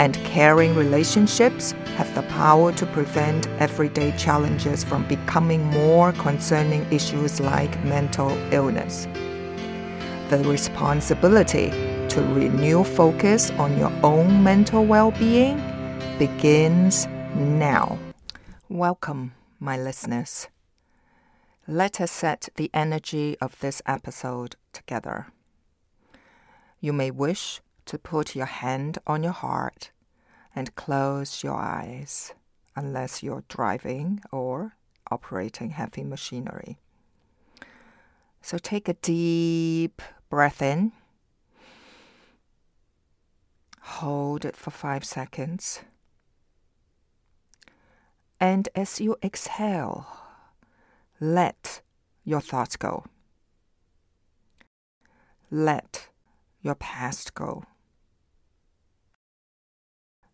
and caring relationships have the power to prevent everyday challenges from becoming more concerning issues like mental illness. The responsibility to renew focus on your own mental well being begins now. Welcome, my listeners. Let us set the energy of this episode together. You may wish to put your hand on your heart and close your eyes unless you're driving or operating heavy machinery. So take a deep breath in, hold it for five seconds, and as you exhale, let your thoughts go. Let your past go.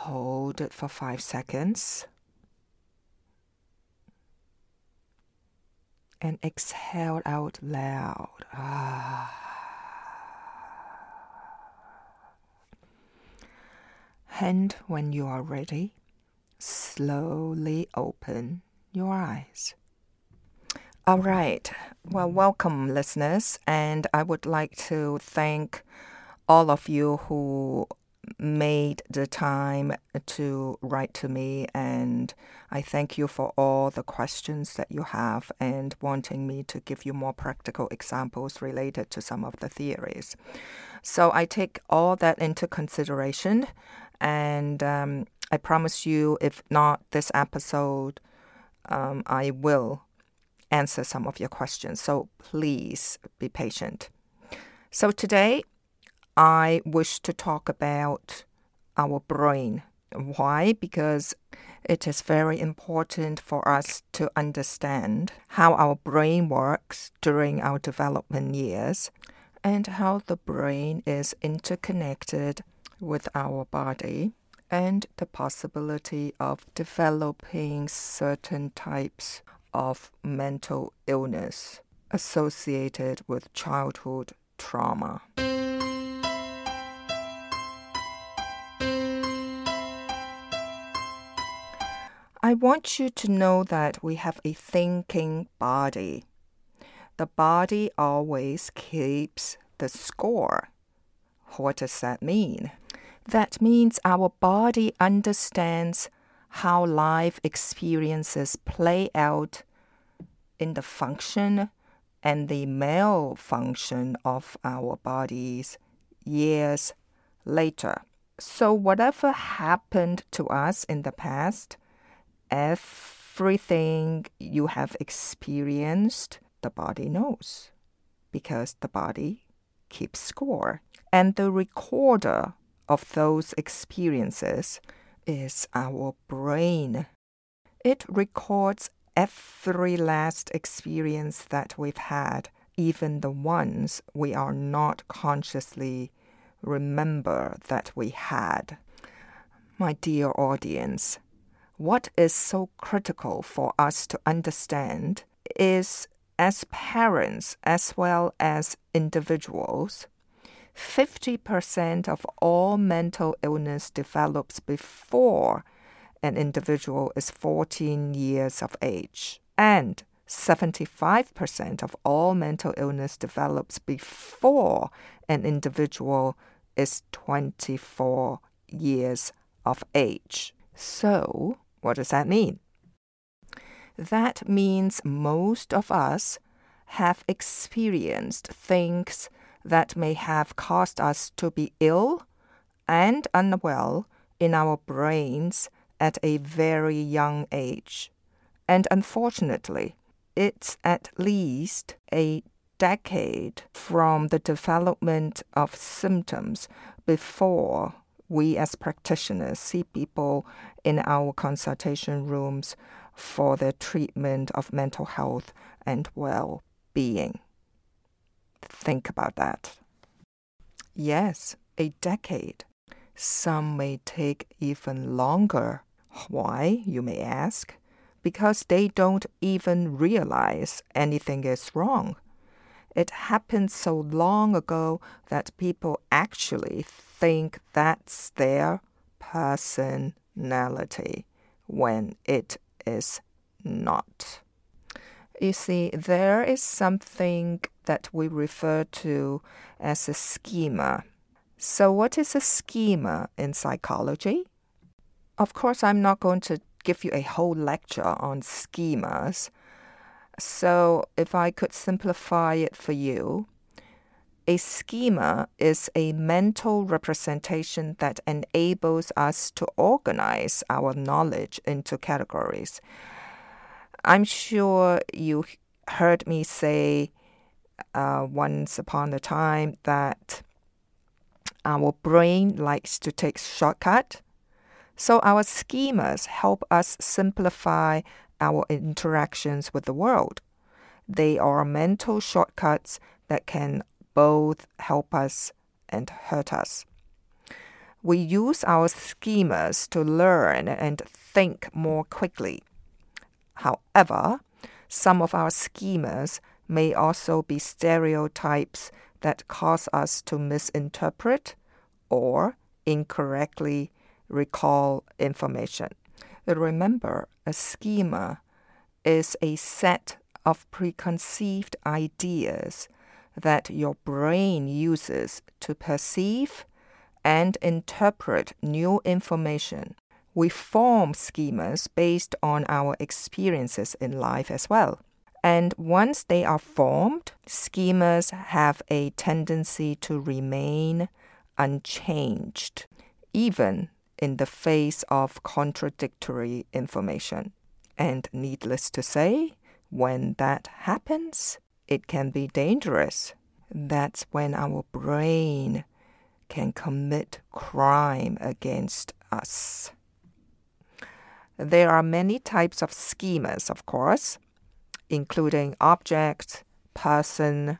hold it for five seconds. And exhale out loud. Ah. And when you are ready, slowly open your eyes. All right. Well, welcome, listeners. And I would like to thank all of you who made the time to write to me and I thank you for all the questions that you have and wanting me to give you more practical examples related to some of the theories. So I take all that into consideration and um, I promise you, if not this episode, um, I will answer some of your questions. So please be patient. So today I wish to talk about our brain. Why? Because it is very important for us to understand how our brain works during our development years and how the brain is interconnected with our body and the possibility of developing certain types of mental illness associated with childhood trauma. I want you to know that we have a thinking body. The body always keeps the score. What does that mean? That means our body understands how life experiences play out in the function and the malfunction of our bodies years later. So, whatever happened to us in the past, everything you have experienced, the body knows because the body keeps score. And the recorder of those experiences is our brain. It records every last experience that we've had, even the ones we are not consciously remember that we had. My dear audience, what is so critical for us to understand is as parents as well as individuals, 50% of all mental illness develops before an individual is 14 years of age, and 75% of all mental illness develops before an individual is 24 years of age. So, what does that mean? That means most of us have experienced things that may have caused us to be ill and unwell in our brains at a very young age. And unfortunately, it's at least a decade from the development of symptoms before we as practitioners see people in our consultation rooms for the treatment of mental health and well being. Think about that. Yes, a decade. Some may take even longer. Why, you may ask? Because they don't even realize anything is wrong. It happened so long ago that people actually think that's their personality when it is not. You see, there is something that we refer to as a schema. So, what is a schema in psychology? Of course, I'm not going to give you a whole lecture on schemas. So, if I could simplify it for you, a schema is a mental representation that enables us to organize our knowledge into categories. I'm sure you heard me say uh, once upon a time that our brain likes to take shortcut. So our schemas help us simplify our interactions with the world. They are mental shortcuts that can both help us and hurt us. We use our schemas to learn and think more quickly. However, some of our schemas may also be stereotypes that cause us to misinterpret or incorrectly recall information. Remember, a schema is a set of preconceived ideas that your brain uses to perceive and interpret new information. We form schemas based on our experiences in life as well. And once they are formed, schemas have a tendency to remain unchanged, even in the face of contradictory information. And needless to say, when that happens, it can be dangerous. That's when our brain can commit crime against us. There are many types of schemas, of course, including object, person,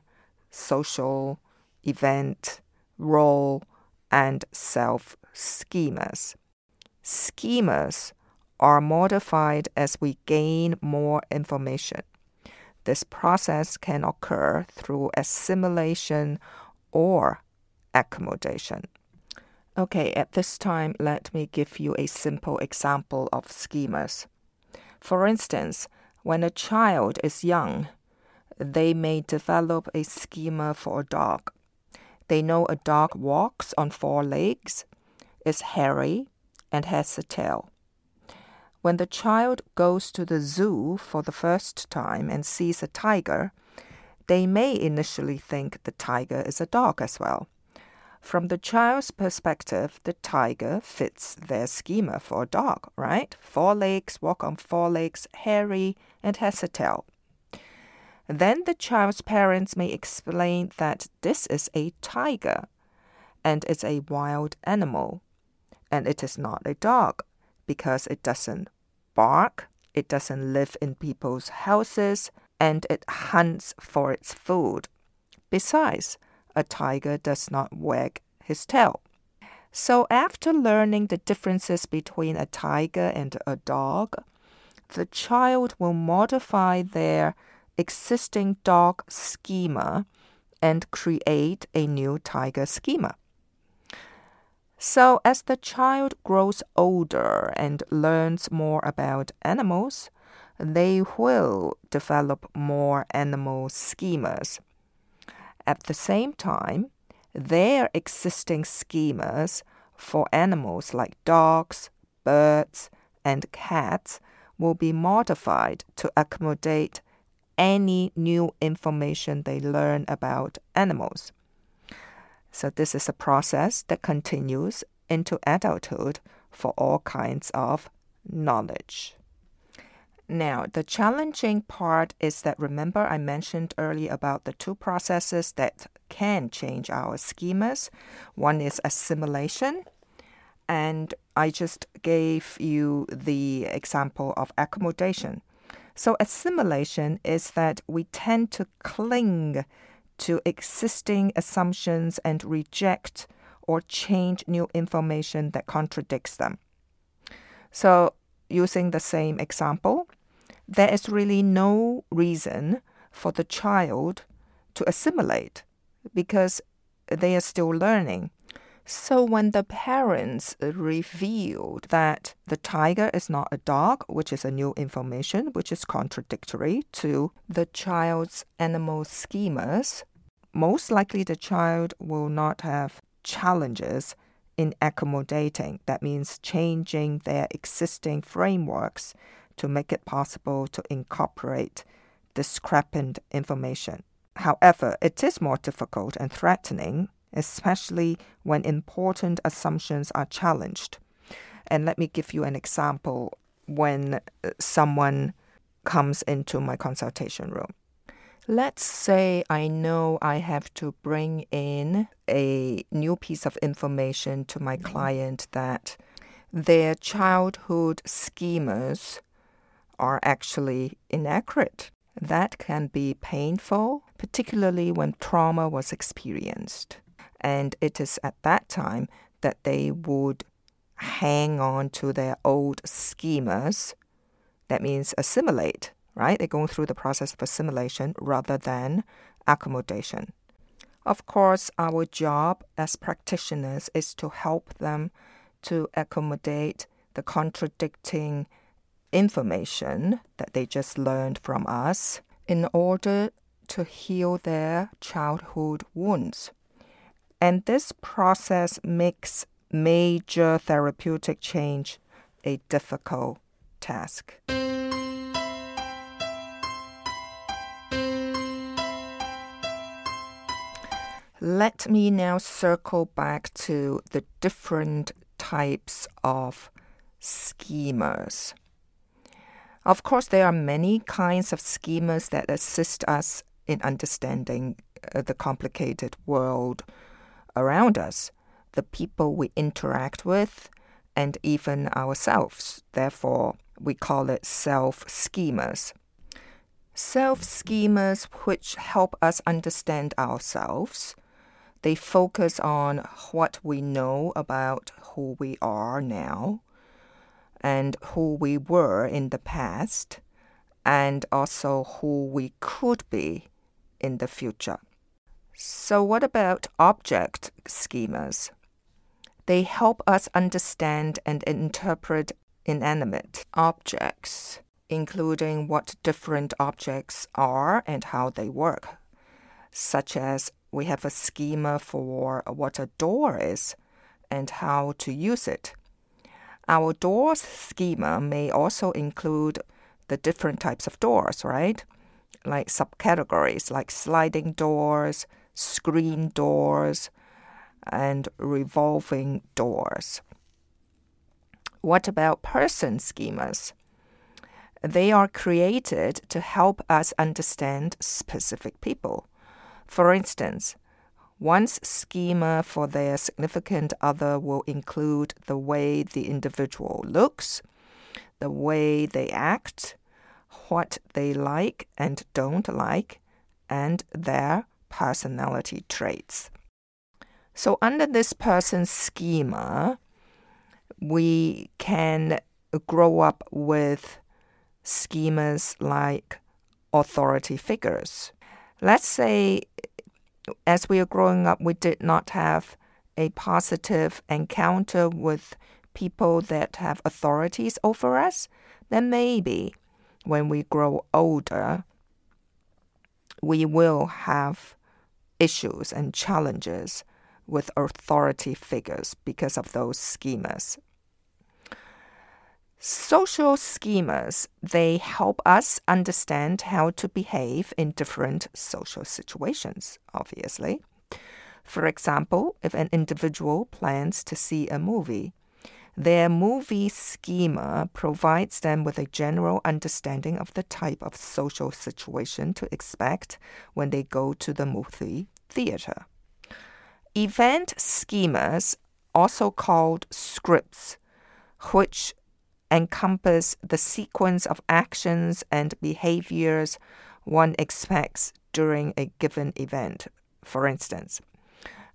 social, event, role, and self schemas. Schemas are modified as we gain more information. This process can occur through assimilation or accommodation. Okay, at this time, let me give you a simple example of schemas. For instance, when a child is young, they may develop a schema for a dog. They know a dog walks on four legs, is hairy, and has a tail. When the child goes to the zoo for the first time and sees a tiger, they may initially think the tiger is a dog as well. from the child's perspective, the tiger fits their schema for a dog, right? Four legs, walk on four legs, hairy, and has a tail. Then the child's parents may explain that this is a tiger and it's a wild animal and it is not a dog because it doesn't bark, it doesn't live in people's houses, and it hunts for its food. Besides, a tiger does not wag his tail. So, after learning the differences between a tiger and a dog, the child will modify their existing dog schema and create a new tiger schema. So, as the child grows older and learns more about animals, they will develop more animal schemas. At the same time, their existing schemas for animals like dogs, birds, and cats will be modified to accommodate any new information they learn about animals. So, this is a process that continues into adulthood for all kinds of knowledge. Now, the challenging part is that remember I mentioned earlier about the two processes that can change our schemas. One is assimilation, and I just gave you the example of accommodation. So, assimilation is that we tend to cling to existing assumptions and reject or change new information that contradicts them. So, using the same example, there is really no reason for the child to assimilate because they are still learning. So when the parents revealed that the tiger is not a dog, which is a new information, which is contradictory to the child's animal schemas, most likely the child will not have challenges in accommodating. That means changing their existing frameworks to make it possible to incorporate discrepant information. However, it is more difficult and threatening, especially when important assumptions are challenged. And let me give you an example when uh, someone comes into my consultation room. Let's say I know I have to bring in a new piece of information to my mm-hmm. client that their childhood schemas are actually inaccurate. That can be painful, particularly when trauma was experienced. And it is at that time that they would hang on to their old schemas. That means assimilate, right? They're going through the process of assimilation rather than accommodation. Of course, our job as practitioners is to help them to accommodate the contradicting information that they just learned from us in order to heal their childhood wounds. And this process makes major therapeutic change a difficult task. Let me now circle back to the different types of schemas. Of course, there are many kinds of schemas that assist us in understanding uh, the complicated world around us, the people we interact with, and even ourselves. Therefore, we call it self schemas. Self schemas, which help us understand ourselves, they focus on what we know about who we are now and who we were in the past, and also who we could be in the future. So, what about object schemas? They help us understand and interpret inanimate objects, including what different objects are and how they work, such as we have a schema for what a door is and how to use it. Our doors schema may also include the different types of doors, right? Like subcategories like sliding doors, screen doors, and revolving doors. What about person schemas? They are created to help us understand specific people. For instance, one's schema for their significant other will include the way the individual looks, the way they act, what they like and don't like, and their personality traits. So, under this person's schema, we can grow up with schemas like authority figures. Let's say, as we are growing up, we did not have a positive encounter with people that have authorities over us, then maybe when we grow older, we will have issues and challenges with authority figures because of those schemas. Social schemas, they help us understand how to behave in different social situations, obviously. For example, if an individual plans to see a movie, their movie schema provides them with a general understanding of the type of social situation to expect when they go to the movie theater. Event schemas, also called scripts, which encompass the sequence of actions and behaviors one expects during a given event. For instance,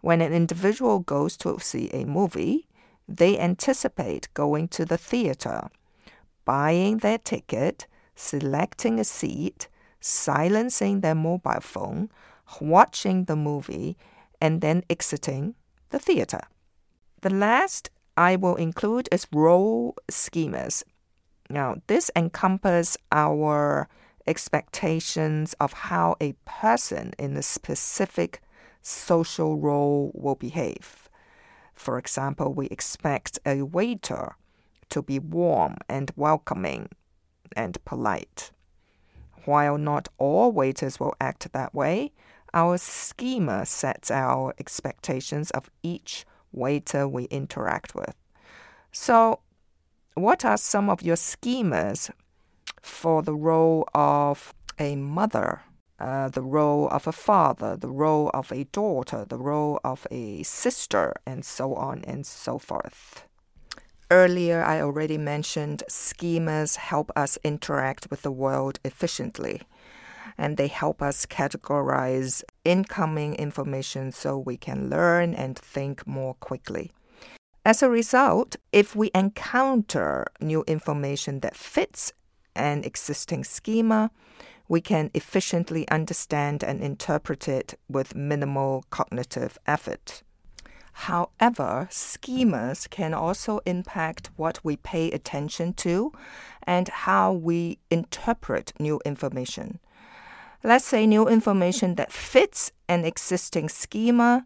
when an individual goes to see a movie, they anticipate going to the theater, buying their ticket, selecting a seat, silencing their mobile phone, watching the movie, and then exiting the theater. The last I will include is role schemas. Now, this encompasses our expectations of how a person in a specific social role will behave. For example, we expect a waiter to be warm and welcoming and polite. While not all waiters will act that way, our schema sets our expectations of each waiter we interact with. So, what are some of your schemas for the role of a mother, uh, the role of a father, the role of a daughter, the role of a sister, and so on and so forth? Earlier, I already mentioned schemas help us interact with the world efficiently and they help us categorize incoming information so we can learn and think more quickly. As a result, if we encounter new information that fits an existing schema, we can efficiently understand and interpret it with minimal cognitive effort. However, schemas can also impact what we pay attention to and how we interpret new information let's say new information that fits an existing schema,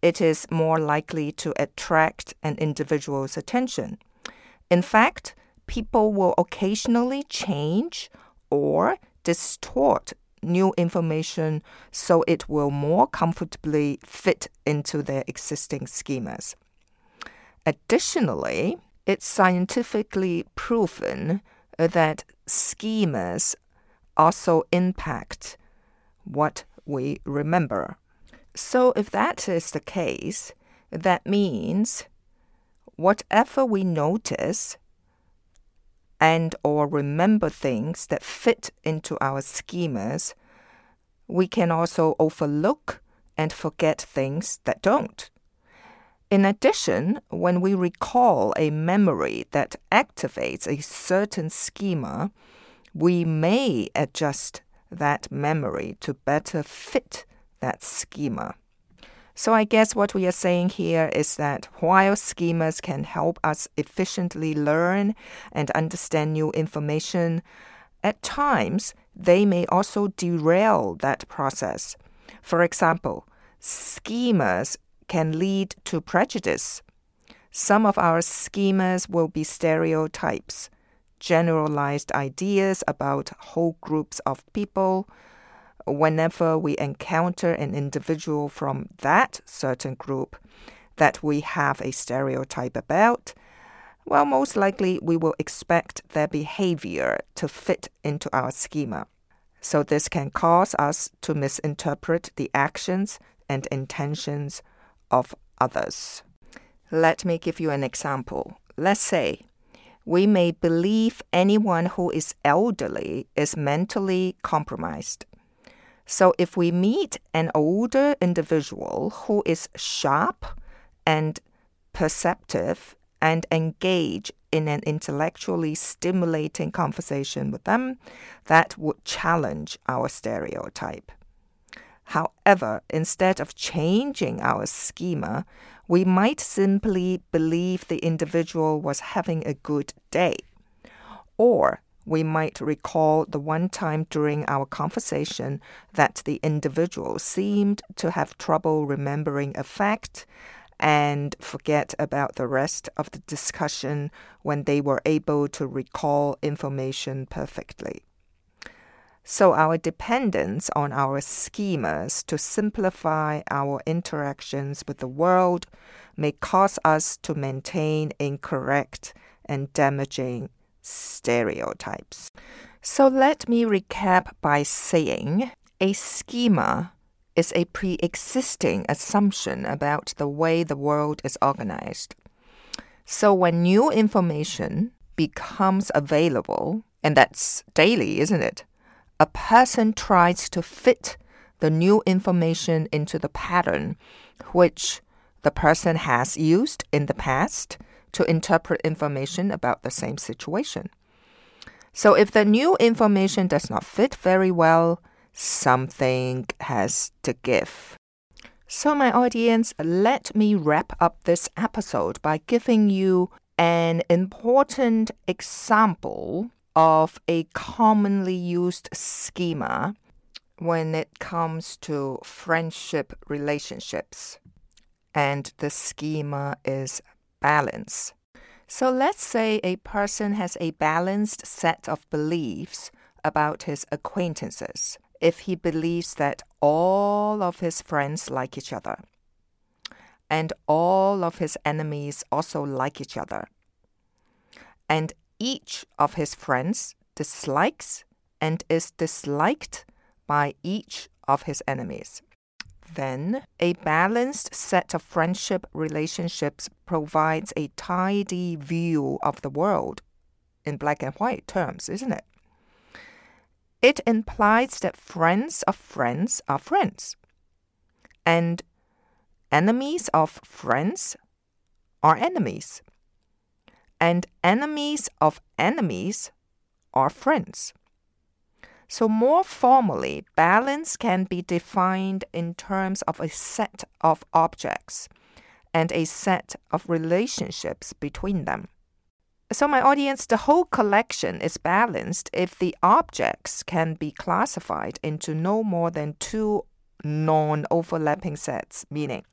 it is more likely to attract an individual's attention. In fact, people will occasionally change or distort new information so it will more comfortably fit into their existing schemas. Additionally, it's scientifically proven that schemas also impact what we remember. So, if that is the case, that means whatever we notice and or remember things that fit into our schemas, we can also overlook and forget things that don't. In addition, when we recall a memory that activates a certain schema, we may adjust that memory to better fit that schema. So, I guess what we are saying here is that while schemas can help us efficiently learn and understand new information, at times they may also derail that process. For example, schemas can lead to prejudice. Some of our schemas will be stereotypes generalized ideas about whole groups of people, whenever we encounter an individual from that certain group that we have a stereotype about, well, most likely we will expect their behavior to fit into our schema. So, this can cause us to misinterpret the actions and intentions of others. Let me give you an example. Let's say we may believe anyone who is elderly is mentally compromised. So, if we meet an older individual who is sharp and perceptive and engage in an intellectually stimulating conversation with them, that would challenge our stereotype. However, instead of changing our schema, we might simply believe the individual was having a good day. Or we might recall the one time during our conversation that the individual seemed to have trouble remembering a fact and forget about the rest of the discussion when they were able to recall information perfectly. So, our dependence on our schemas to simplify our interactions with the world may cause us to maintain incorrect and damaging stereotypes. So, let me recap by saying a schema is a pre existing assumption about the way the world is organized. So, when new information becomes available, and that's daily, isn't it? A person tries to fit the new information into the pattern which the person has used in the past to interpret information about the same situation. So, if the new information does not fit very well, something has to give. So, my audience, let me wrap up this episode by giving you an important example of a commonly used schema when it comes to friendship relationships. And the schema is balance. So let's say a person has a balanced set of beliefs about his acquaintances. If he believes that all of his friends like each other, and all of his enemies also like each other, and each of his friends dislikes and is disliked by each of his enemies. Then, a balanced set of friendship relationships provides a tidy view of the world in black and white terms, isn't it? It implies that friends of friends are friends, and enemies of friends are enemies and enemies of enemies are friends. So, more formally, balance can be defined in terms of a set of objects and a set of relationships between them. So, my audience, the whole collection is balanced if the objects can be classified into no more than two non overlapping sets, meaning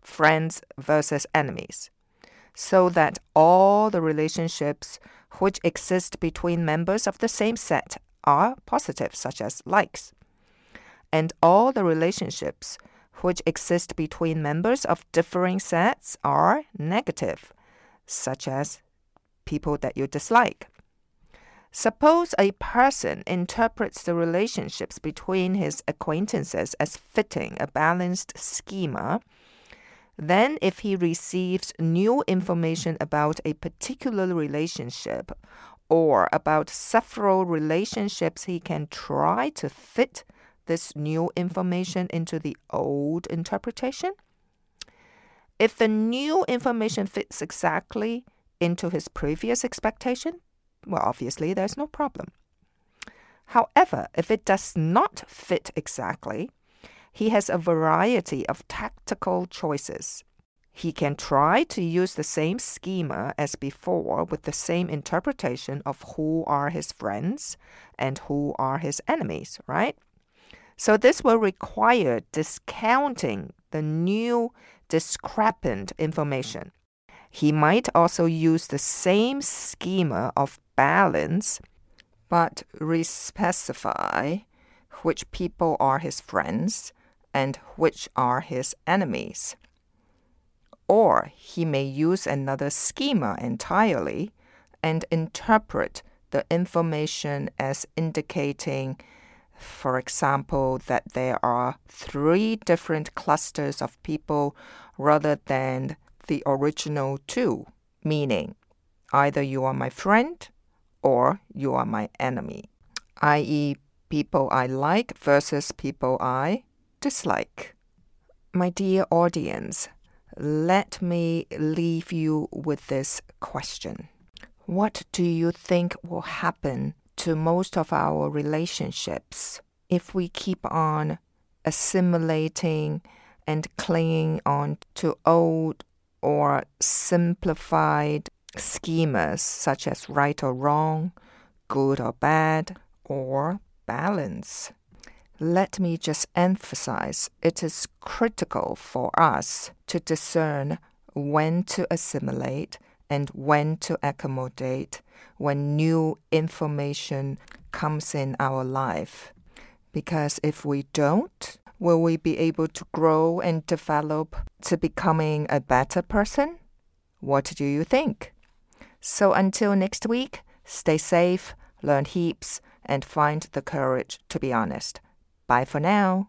friends versus enemies so that all the relationships which exist between members of the same set are positive, such as likes. And all the relationships which exist between members of differing sets are negative, such as people that you dislike. Suppose a person interprets the relationships between his acquaintances as fitting a balanced schema then, if he receives new information about a particular relationship or about several relationships, he can try to fit this new information into the old interpretation. If the new information fits exactly into his previous expectation, well, obviously there's no problem. However, if it does not fit exactly, he has a variety of tactical choices. He can try to use the same schema as before with the same interpretation of who are his friends and who are his enemies, right? So this will require discounting the new discrepant information. He might also use the same schema of balance, but respecify which people are his friends and which are his enemies. Or he may use another schema entirely and interpret the information as indicating, for example, that there are three different clusters of people rather than the original two, meaning either you are my friend or you are my enemy, i.e., people I like versus people I dislike. My dear audience, let me leave you with this question. What do you think will happen to most of our relationships if we keep on assimilating and clinging on to old or simplified schemas such as right or wrong, good or bad, or balance. Let me just emphasize it is critical for us to discern when to assimilate and when to accommodate when new information comes in our life. Because if we don't, will we be able to grow and develop to becoming a better person? What do you think? So until next week, stay safe, learn heaps, and find the courage to be honest. Bye for now.